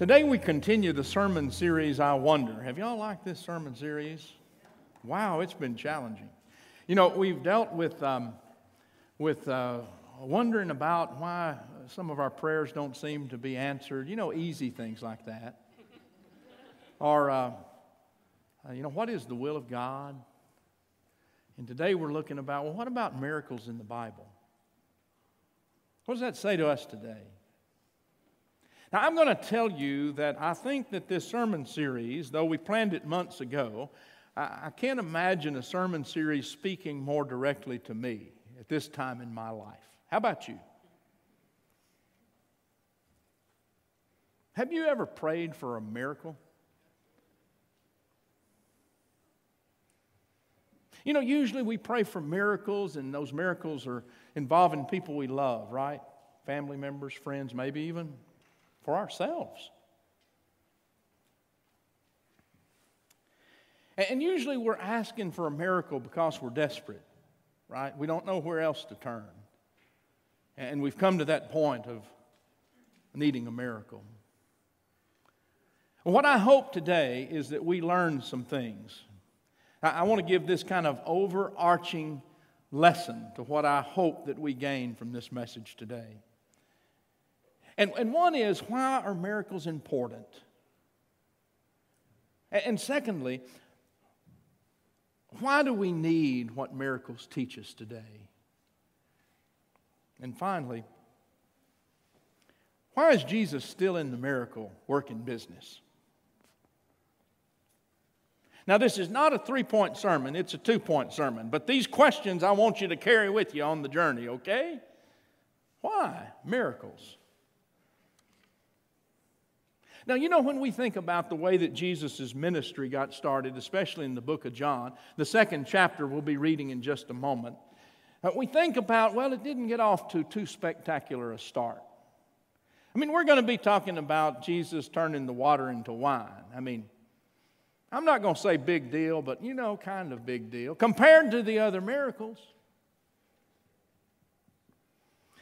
Today we continue the sermon series, I Wonder. Have y'all liked this sermon series? Wow, it's been challenging. You know, we've dealt with, um, with uh, wondering about why some of our prayers don't seem to be answered. You know, easy things like that. or, uh, uh, you know, what is the will of God? And today we're looking about, well, what about miracles in the Bible? What does that say to us today? Now, I'm going to tell you that I think that this sermon series, though we planned it months ago, I, can't imagine a sermon series speaking more directly to me at this time in my life. How about you? Have you ever prayed for a miracle? You know, usually we pray for miracles, and those miracles are involving people we love, right? Family members, friends, maybe even for ourselves. And usually we're asking for a miracle because we're desperate, right? We don't know where else to turn. And we've come to that point of needing a miracle. What I hope today is that we learn some things. I want to give this kind of overarching lesson to what I hope that we gain from this message today. And, and one is why are miracles important? And, and secondly, why do we need what miracles teach us today? And finally, why is Jesus still in the miracle working business? Now, this is not a three point sermon, it's a two point sermon. But these questions I want you to carry with you on the journey, okay? Why? Miracles. Now, you know, when we think about the way that Jesus' ministry got started, especially in the book of John, the second chapter we'll be reading in just a moment, uh, we think about, well, it didn't get off to too spectacular a start. I mean, we're going to be talking about Jesus turning the water into wine. I mean, I'm not going to say big deal, but you know, kind of big deal compared to the other miracles.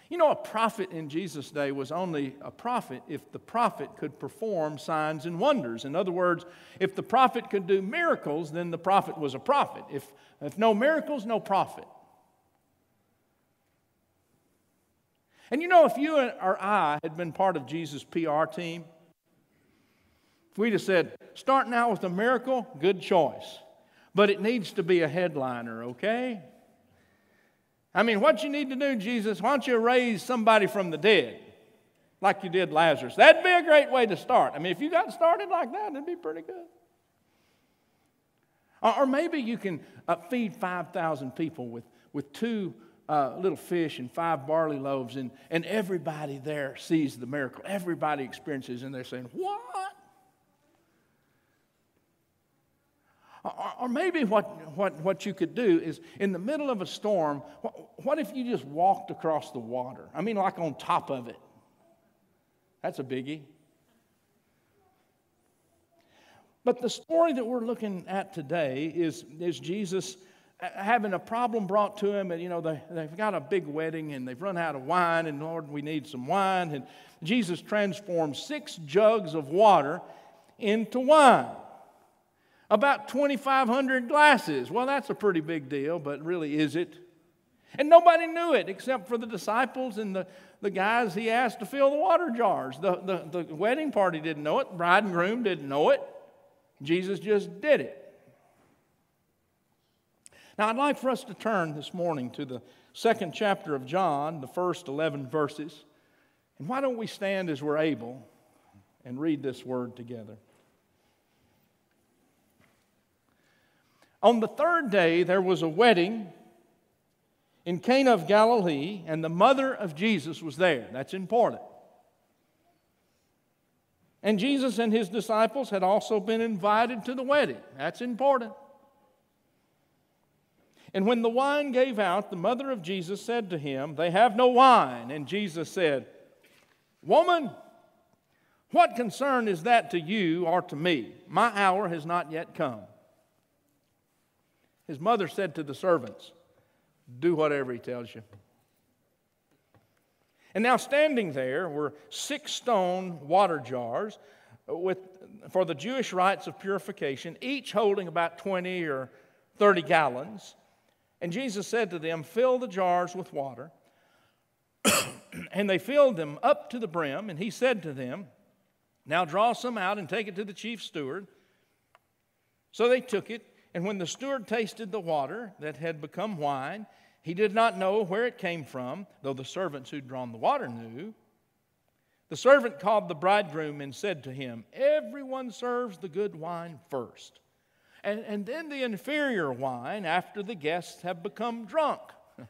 You know, a prophet in Jesus' day was only a prophet if the prophet could perform signs and wonders. In other words, if the prophet could do miracles, then the prophet was a prophet. If, if no miracles, no prophet. And you know, if you or I had been part of Jesus' PR team, if we'd have said, starting out with a miracle, good choice. But it needs to be a headliner, okay? I mean, what you need to do, Jesus, why don't you raise somebody from the dead like you did Lazarus? That'd be a great way to start. I mean, if you got started like that, it'd be pretty good. Or, maybe you can uh, feed 5,000 people with, with two uh, little fish and five barley loaves, and, and everybody there sees the miracle. Everybody experiences, and they're saying, What? Or, or maybe what, what, what you could do is in the middle of a storm, what, what if you just walked across the water? I mean, like on top of it. That's a biggie. But the story that we're looking at today is, is Jesus having a problem brought to him, and you know, they, they've got a big wedding and they've run out of wine, and Lord, we need some wine. And Jesus transforms six jugs of water into wine. About 2,500 glasses. Well, that's a pretty big deal, but really, is it? And nobody knew it except for the disciples and the, the guys he asked to fill the water jars. The, the, the wedding party didn't know it, bride and groom didn't know it. Jesus just did it. Now, I'd like for us to turn this morning to the second chapter of John, the first 11 verses. And why don't we stand as we're able and read this word together? On the third day, there was a wedding in Cana of Galilee, and the mother of Jesus was there. That's important. And Jesus and his disciples had also been invited to the wedding. That's important. And when the wine gave out, the mother of Jesus said to him, They have no wine. And Jesus said, Woman, what concern is that to you or to me? My hour has not yet come. His mother said to the servants, Do whatever he tells you. And now, standing there were six stone water jars with, for the Jewish rites of purification, each holding about 20 or 30 gallons. And Jesus said to them, Fill the jars with water. and they filled them up to the brim. And he said to them, Now draw some out and take it to the chief steward. So they took it. And when the steward tasted the water that had become wine, he did not know where it came from, though the servants who'd drawn the water knew. The servant called the bridegroom and said to him, Everyone serves the good wine first, and, and then the inferior wine after the guests have become drunk.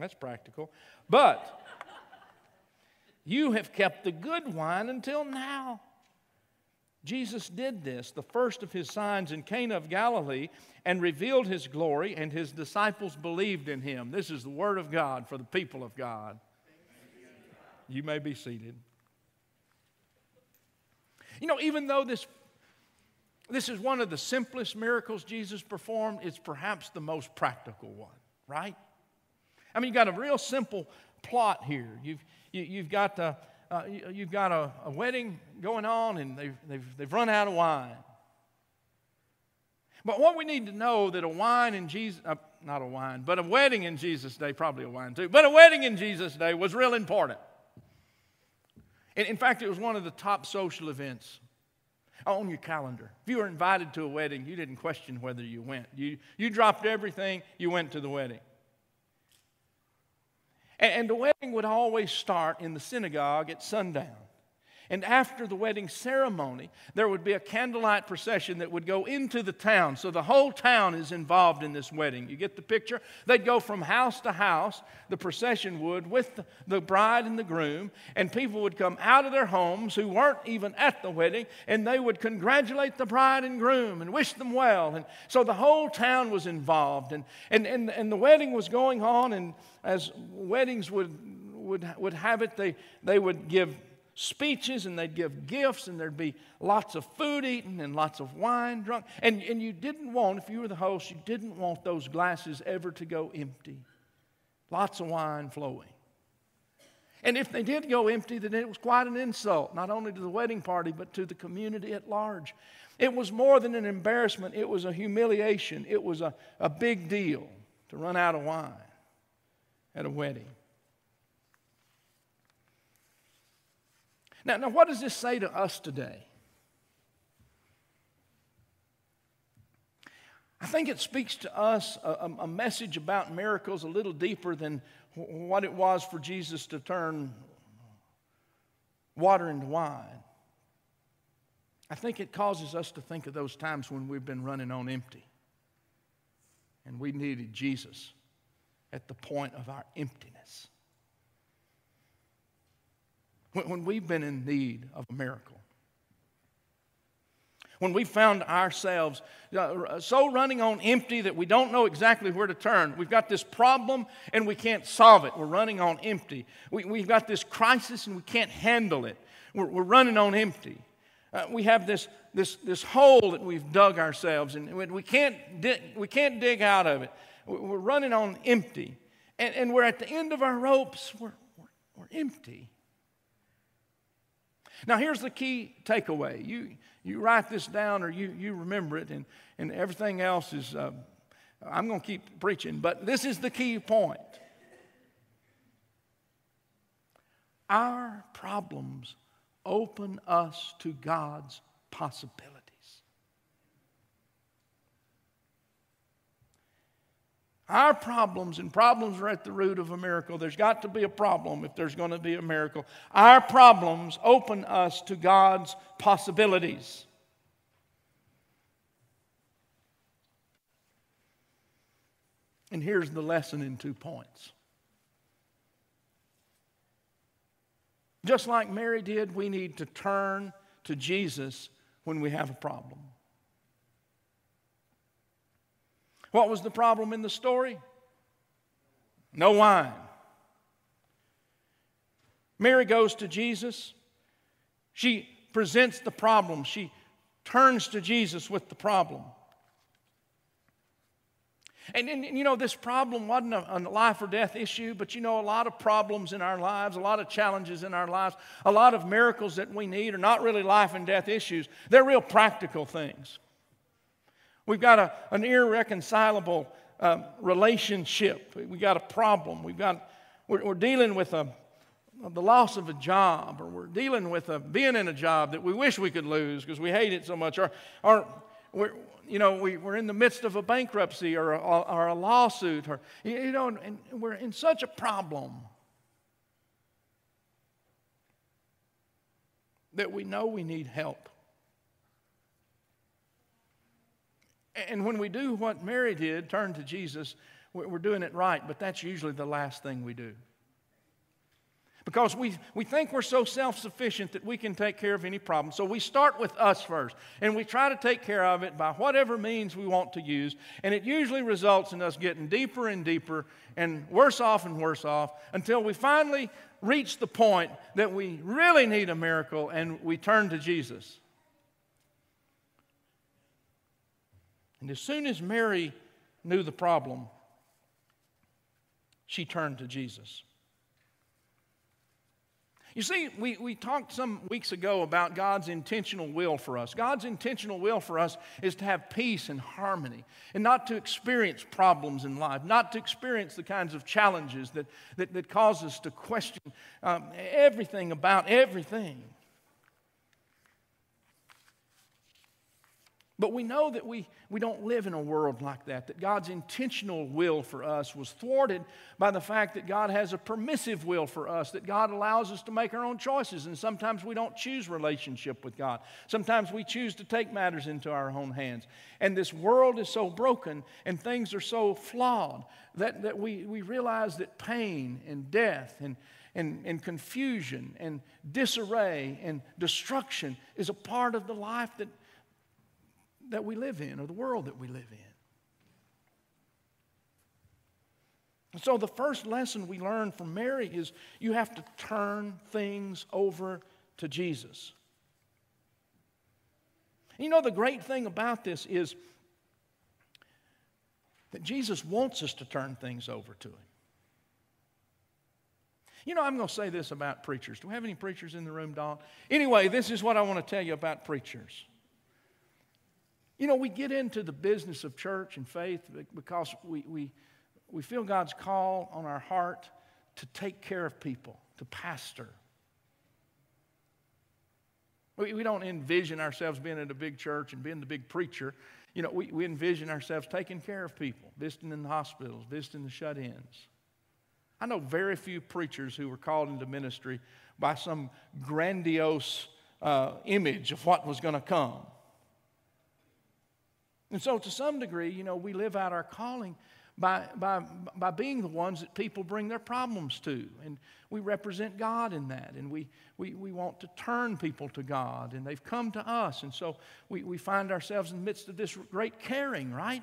That's practical. But you have kept the good wine until now. Jesus did this, the first of his signs in Cana of Galilee, and revealed his glory, and his disciples believed in him. This is the word of God for the people of God. You may be seated. You know, even though this, this is one of the simplest miracles Jesus performed, it's perhaps the most practical one, right? I mean, you've got a real simple plot here. You've, you, have you have got a, uh, you've got a, a, wedding going on and they've, they've, they've run out of wine. But what we need to know that a wine in Jesus, uh, not a wine, but a wedding in Jesus' day, probably a wine too, but a wedding in Jesus' day was real important. And in fact, it was one of the top social events on your calendar. If you were invited to a wedding, you didn't question whether you went. You, you dropped everything, you went to the wedding. And the wedding would always start in the synagogue at sundown. And after the wedding ceremony, there would be a candlelight procession that would go into the town. So the whole town is involved in this wedding. You get the picture? They'd go from house to house, the procession would, with the bride and the groom, and people would come out of their homes who weren't even at the wedding, and they would congratulate the bride and groom and wish them well. And so the whole town was involved. And, and, and, and the wedding was going on, and as weddings would, would, would have it, they, they would give speeches and they'd give gifts and there'd be lots of food eaten and lots of wine drunk. And, and you didn't want, if you were the host, you didn't want those glasses ever to go empty. Lots of wine flowing. And if they did go empty, then it was quite an insult, not only to the wedding party, but to the community at large. It was more than an embarrassment, it was a humiliation, it was a, a big deal to run out of wine at a wedding. Now, now what does this say to us today? I think it speaks to us a, a, message about miracles a little deeper than what it was for Jesus to turn water into wine. I think it causes us to think of those times when we've been running on empty and we needed Jesus at the point of our emptiness when we've been in need of a miracle. When we found ourselves uh, so running on empty that we don't know exactly where to turn. We've got this problem and we can't solve it. We're running on empty. We, have got this crisis and we can't handle it. We're, we're running on empty. Uh, we have this, this, this hole that we've dug ourselves and we can't, di- we can't dig out of it. We're running on empty. And, and we're at the end of our ropes. We're, we're, we're empty. Now, here's the key takeaway. You, you write this down or you, you remember it, and, and everything else is, uh, I'm going to keep preaching, but this is the key point. Our problems open us to God's possibilities. Our problems, and problems are at the root of a miracle. There's got to be a problem if there's going to be a miracle. Our problems open us to God's possibilities. And here's the lesson in two points. Just like Mary did, we need to turn to Jesus when we have a problem. What was the problem in the story? No wine. Mary goes to Jesus. She presents the problem. She turns to Jesus with the problem. And, and, you know, this problem wasn't a, a, life or death issue, but you know, a lot of problems in our lives, a lot of challenges in our lives, a lot of miracles that we need are not really life and death issues. They're real practical things. We've got a, an irreconcilable um, relationship. We've got a problem. We've got, we're, we're dealing with a, the loss of a job, or we're dealing with a, being in a job that we wish we could lose because we hate it so much, or, or we're, you know, we, we're in the midst of a bankruptcy or a, or a lawsuit, or, you know, and we're in such a problem that we know we need help. And when we do what Mary did, turn to Jesus, we're doing it right, but that's usually the last thing we do. Because we, we think we're so self sufficient that we can take care of any problem. So we start with us first, and we try to take care of it by whatever means we want to use. And it usually results in us getting deeper and deeper and worse off and worse off until we finally reach the point that we really need a miracle and we turn to Jesus. And as soon as Mary knew the problem, she turned to Jesus. You see, we, we talked some weeks ago about God's intentional will for us. God's intentional will for us is to have peace and harmony and not to experience problems in life, not to experience the kinds of challenges that, that, that cause us to question um, everything about everything. But we know that we, we don't live in a world like that, that God's intentional will for us was thwarted by the fact that God has a permissive will for us, that God allows us to make our own choices. And sometimes we don't choose relationship with God. Sometimes we choose to take matters into our own hands. And this world is so broken and things are so flawed that, that we, we realize that pain and death and, and, and confusion and disarray and destruction is a part of the life that that we live in or the world that we live in. And so, the first lesson we learn from Mary is you have to turn things over to Jesus. You know, the great thing about this is that Jesus wants us to turn things over to Him. You know, I'm going to say this about preachers. Do we have any preachers in the room, Don? Anyway, this is what I want to tell you about preachers. You know, we get into the business of church and faith because we, we, we feel God's call on our heart to take care of people, to pastor. We, we don't envision ourselves being at a big church and being the big preacher. You know, we, we envision ourselves taking care of people, visiting in the hospitals, visiting the shut ins. I know very few preachers who were called into ministry by some grandiose uh, image of what was going to come. And so, to some degree, you know, we live out our calling by, by, by being the ones that people bring their problems to. And we represent God in that. And we, we, we want to turn people to God. And they've come to us. And so we, we find ourselves in the midst of this great caring, right?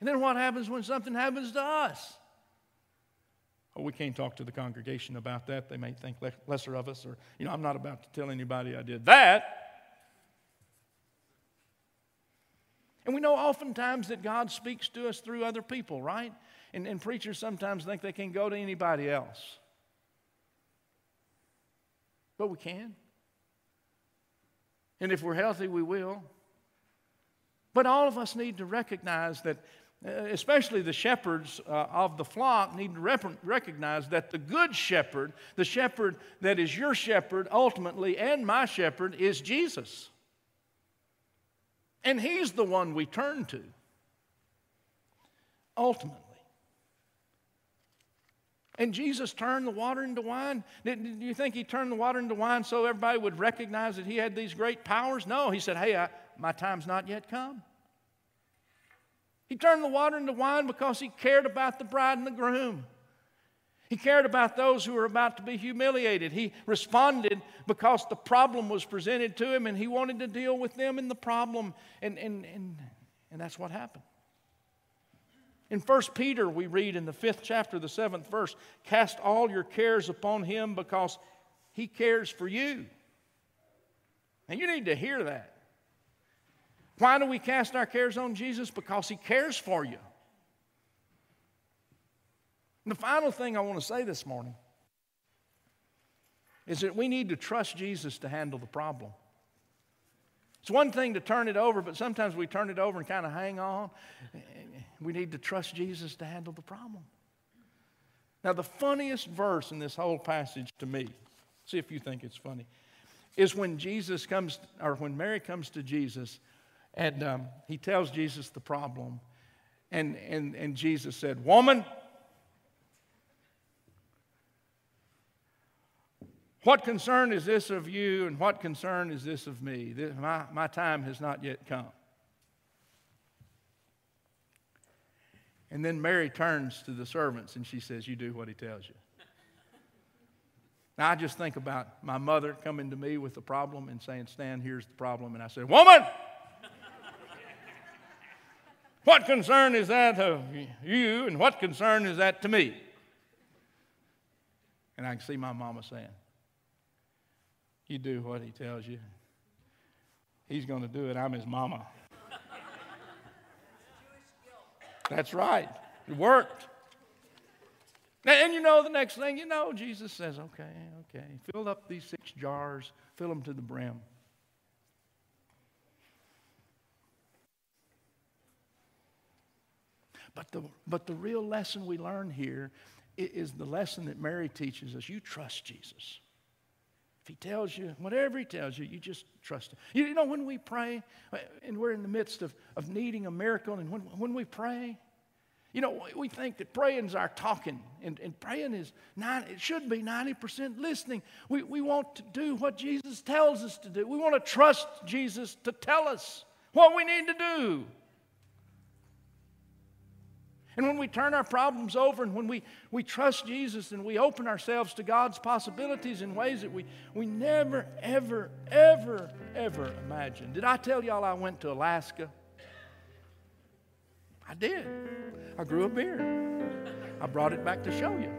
And then what happens when something happens to us? Oh, we can't talk to the congregation about that. They may think lesser of us. Or, you know, I'm not about to tell anybody I did that. And we know oftentimes that God speaks to us through other people, right? And, and preachers sometimes think they can go to anybody else. But we can. And if we're healthy, we will. But all of us need to recognize that, uh, especially the shepherds uh, of the flock, need to rep- recognize that the good shepherd, the shepherd that is your shepherd ultimately and my shepherd, is Jesus. And He's the one we turn to, ultimately. And Jesus turned the water into wine. Did, did, you think he turned the water into wine so everybody would recognize that he had these great powers? No, he said, Hey, I, my time's not yet come. He turned the water into wine because he cared about the bride and the groom. He cared about those who were about to be humiliated. He responded because the problem was presented to him and he wanted to deal with them in the problem. And, and, and, and that's what happened. In 1 Peter, we read in the fifth chapter, the seventh verse cast all your cares upon him because he cares for you. And you need to hear that. Why do we cast our cares on Jesus? Because He cares for you. And the final thing I want to say this morning is that we need to trust Jesus to handle the problem. It's one thing to turn it over, but sometimes we turn it over and kind of hang on. We need to trust Jesus to handle the problem. Now, the funniest verse in this whole passage to me, see if you think it's funny, is when Jesus comes, or when Mary comes to Jesus and um, he tells Jesus the problem. And, and, and Jesus said, Woman, what concern is this of you, and what concern is this of me? This, my, my time has not yet come. And then Mary turns to the servants and she says, You do what he tells you. Now, I just think about my mother coming to me with a problem and saying, Stan, here's the problem. And I said, Woman! What concern is that of you, and what concern is that to me? And I can see my mama saying, You do what he tells you. He's going to do it. I'm his mama. That's right. It worked. And you know, the next thing you know, Jesus says, Okay, okay, fill up these six jars, fill them to the brim. But the, but the real lesson we learn here is the lesson that Mary teaches us. You trust Jesus. If he tells you, whatever he tells you, you just trust him. You know, when we pray, uh, and we're in the midst of, of needing a miracle, and when, when we pray, you know, we think that praying is our talking, and, and praying is, 90, it should be 90% listening. We, we want to do what Jesus tells us to do. We want to trust Jesus to tell us what we need to do. And when we turn our problems over and when we, we trust Jesus and we open ourselves to God's possibilities in ways that we, we never, ever, ever, ever imagined. Did I tell y'all I went to Alaska? I did. I grew a beard. I brought it back to show you.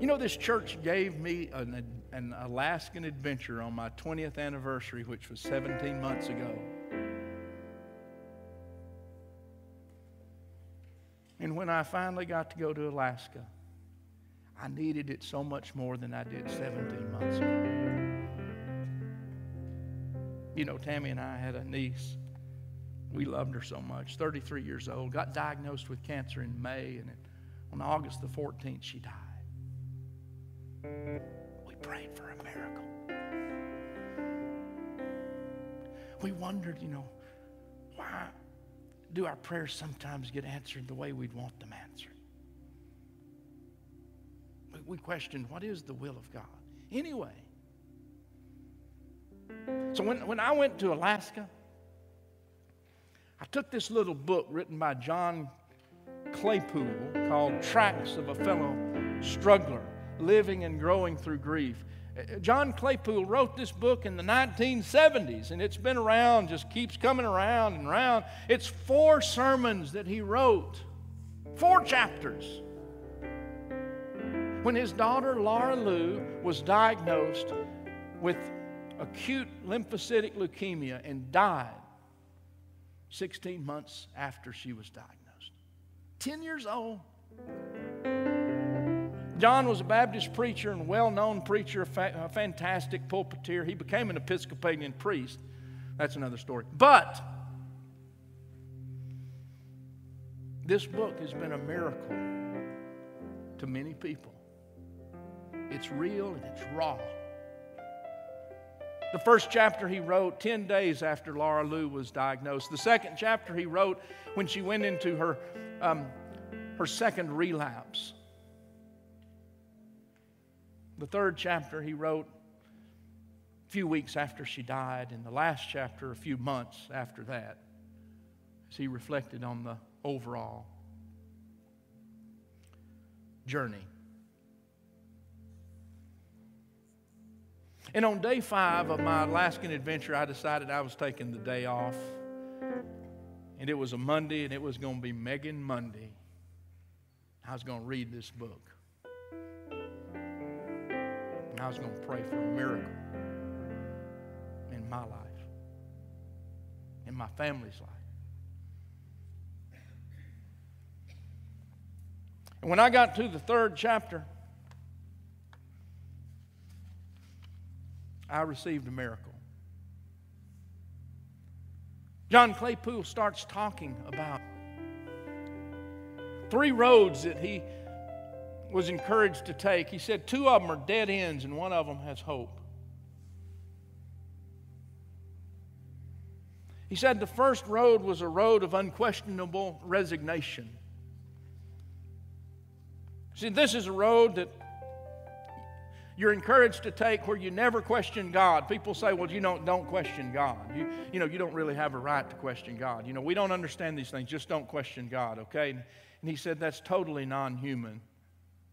You know, this church gave me an, an Alaskan adventure on my 20th anniversary, which was 17 months ago. When I finally got to go to Alaska, I needed it so much more than I did 17 months ago. You know, Tammy and I had a niece. We loved her so much. 33 years old, got diagnosed with cancer in May, and on August the 14th, she died. We prayed for a miracle. We wondered, you know, why, do our prayers sometimes get answered the way we'd want them answered? We question what is the will of God? Anyway, so when, when I went to Alaska, I took this little book written by John Claypool called Tracks of a Fellow Struggler Living and Growing Through Grief. John Claypool wrote this book in the 1970s, and it's been around, just keeps coming around and around. It's four sermons that he wrote, four chapters. When his daughter Laura Lou was diagnosed with acute lymphocytic leukemia and died 16 months after she was diagnosed. 10 years old. John was a Baptist preacher and well known preacher, a fantastic pulpiteer. He became an Episcopalian priest. That's another story. But this book has been a miracle to many people. It's real and it's raw. The first chapter he wrote 10 days after Laura Lou was diagnosed. The second chapter he wrote when she went into her, um, her second relapse. The third chapter he wrote a few weeks after she died, and the last chapter a few months after that, as he reflected on the overall journey. And on day five of my Alaskan adventure, I decided I was taking the day off. And it was a Monday, and it was going to be Megan Monday. I was going to read this book. And I was going to pray for a miracle in my my life, in my family's life. And when I got to the third chapter, I received a miracle. John Claypool starts talking about three roads that he was encouraged to take. He said two of them are dead ends and one of them has hope. He said the first road was a road of unquestionable resignation. See, this is a road that you're encouraged to take where you never question God. People say, well, you know, don't question God. You, you know, you don't really have a right to question God. You know, we don't understand these things. Just don't question God, okay? And, and he said that's totally non human.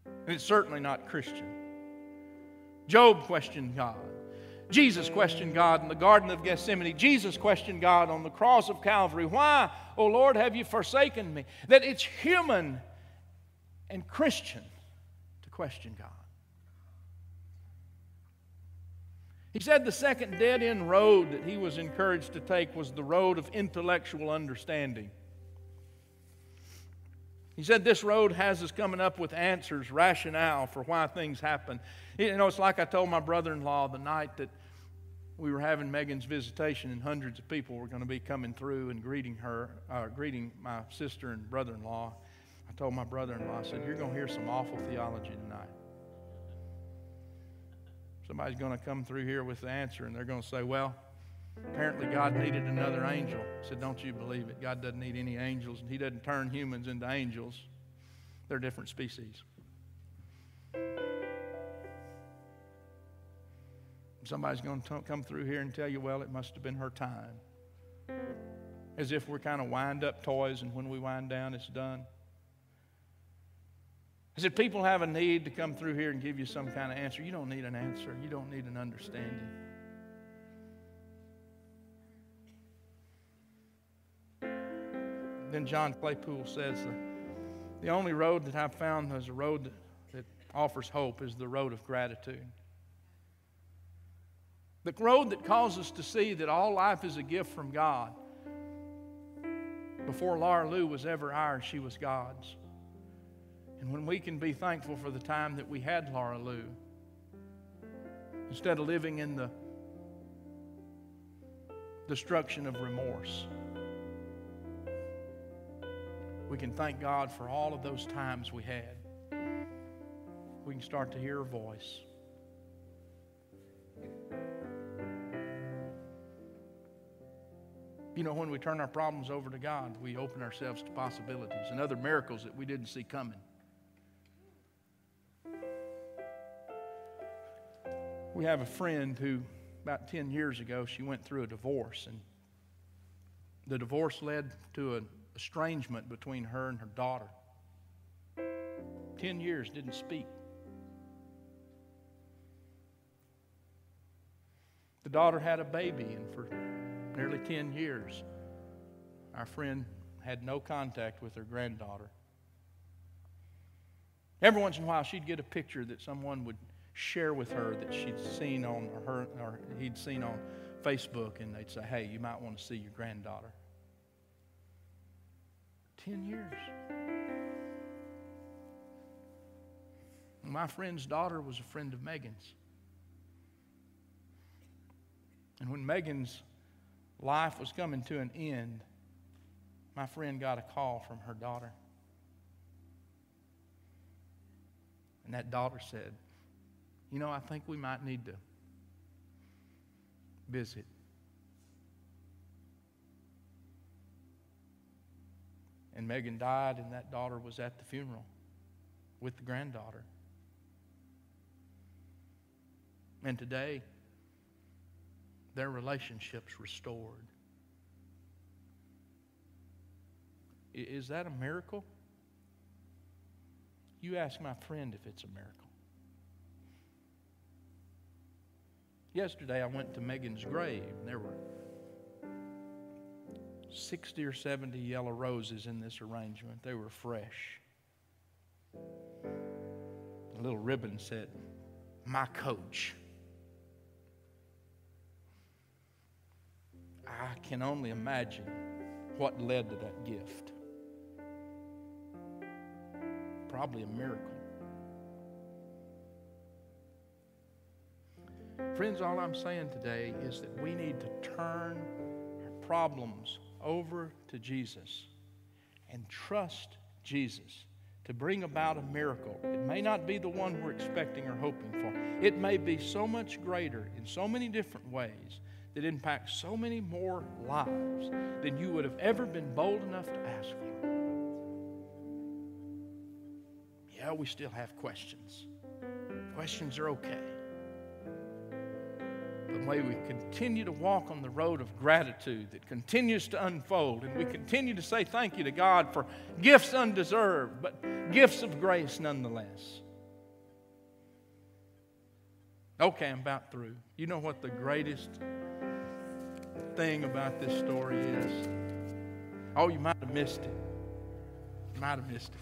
And it's certainly not Christian. Job questioned God. Jesus questioned God in the Garden of Gethsemane. Jesus questioned God on the cross of Calvary. Why, O Lord, have you forsaken me? That it's human and Christian to question God. He said the second dead end road that he was encouraged to take was the road of intellectual understanding. He said this road has us coming up with answers, rationale for why things happen. You know, it's like I told my brother in law the night that we were having Megan's visitation, and hundreds of people were going to be coming through and greeting her, uh, greeting my sister and brother in law. I told my brother in law, I said, You're going to hear some awful theology tonight. Somebody's going to come through here with the answer, and they're going to say, Well, apparently God needed another angel. I said, Don't you believe it? God doesn't need any angels, and He doesn't turn humans into angels. They're different species. Somebody's going to come through here and tell you, Well, it must have been her time. As if we're kind of wind up toys, and when we wind down, it's done. I said, people have a need to come through here and give you some kind of answer. You don't need an answer, you don't need an understanding. Then John Claypool says, the only road that I've found as a road that, that offers hope is the road of gratitude. The road that calls us to see that all life is a gift from God. Before Laura Lou was ever ours, she was God's. And when we can be thankful for the time that we had Laura Lou, instead of living in the destruction of remorse, we can thank God for all of those times we had. We can start to hear her voice. You know, when we turn our problems over to God, we open ourselves to possibilities and other miracles that we didn't see coming. We have a friend who, about 10 years ago, she went through a divorce, and the divorce led to an estrangement between her and her daughter. 10 years didn't speak. The daughter had a baby, and for nearly 10 years, our friend had no contact with her granddaughter. Every once in a while, she'd get a picture that someone would share with her that she'd seen on her or he'd seen on Facebook, and they'd say, "Hey, you might want to see your granddaughter." Ten years. My friend's daughter was a friend of Megan's. And when Megan's life was coming to an end, my friend got a call from her daughter. And that daughter said, you know, I think we might need to visit. And Megan died, and that daughter was at the funeral with the granddaughter. And today, their relationship's restored. Is that a miracle? You ask my friend if it's a miracle. Yesterday, I went to Megan's grave, and there were 60 or 70 yellow roses in this arrangement. They were fresh. A little ribbon said, My coach. I can only imagine what led to that gift. Probably a miracle. Friends, all I'm saying today is that we need to turn our problems over to Jesus and trust Jesus to bring about a miracle. It may not be the one we're expecting or hoping for, it may be so much greater in so many different ways that impacts so many more lives than you would have ever been bold enough to ask for. Yeah, we still have questions. Questions are okay. But may we continue to walk on the road of gratitude that continues to unfold, and we continue to say thank you to God for gifts undeserved, but gifts of grace nonetheless. Okay, I'm about through. You know what the greatest thing about this story is? Oh, you might have missed it. You might have missed it.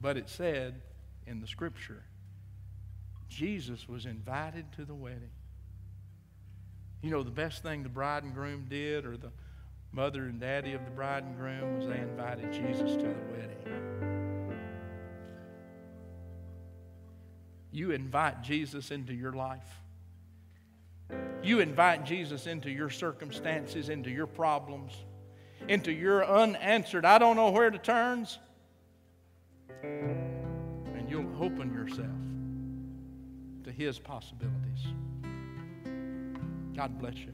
But it said in the scripture Jesus was invited to the wedding. You know, the best thing the bride and groom did, or the mother and daddy of the bride and groom, was they invited Jesus to the wedding. You invite Jesus into your life. You invite Jesus into your circumstances, into your problems, into your unanswered, I don't know where to turns. And you'll open yourself to His possibilities. God bless you.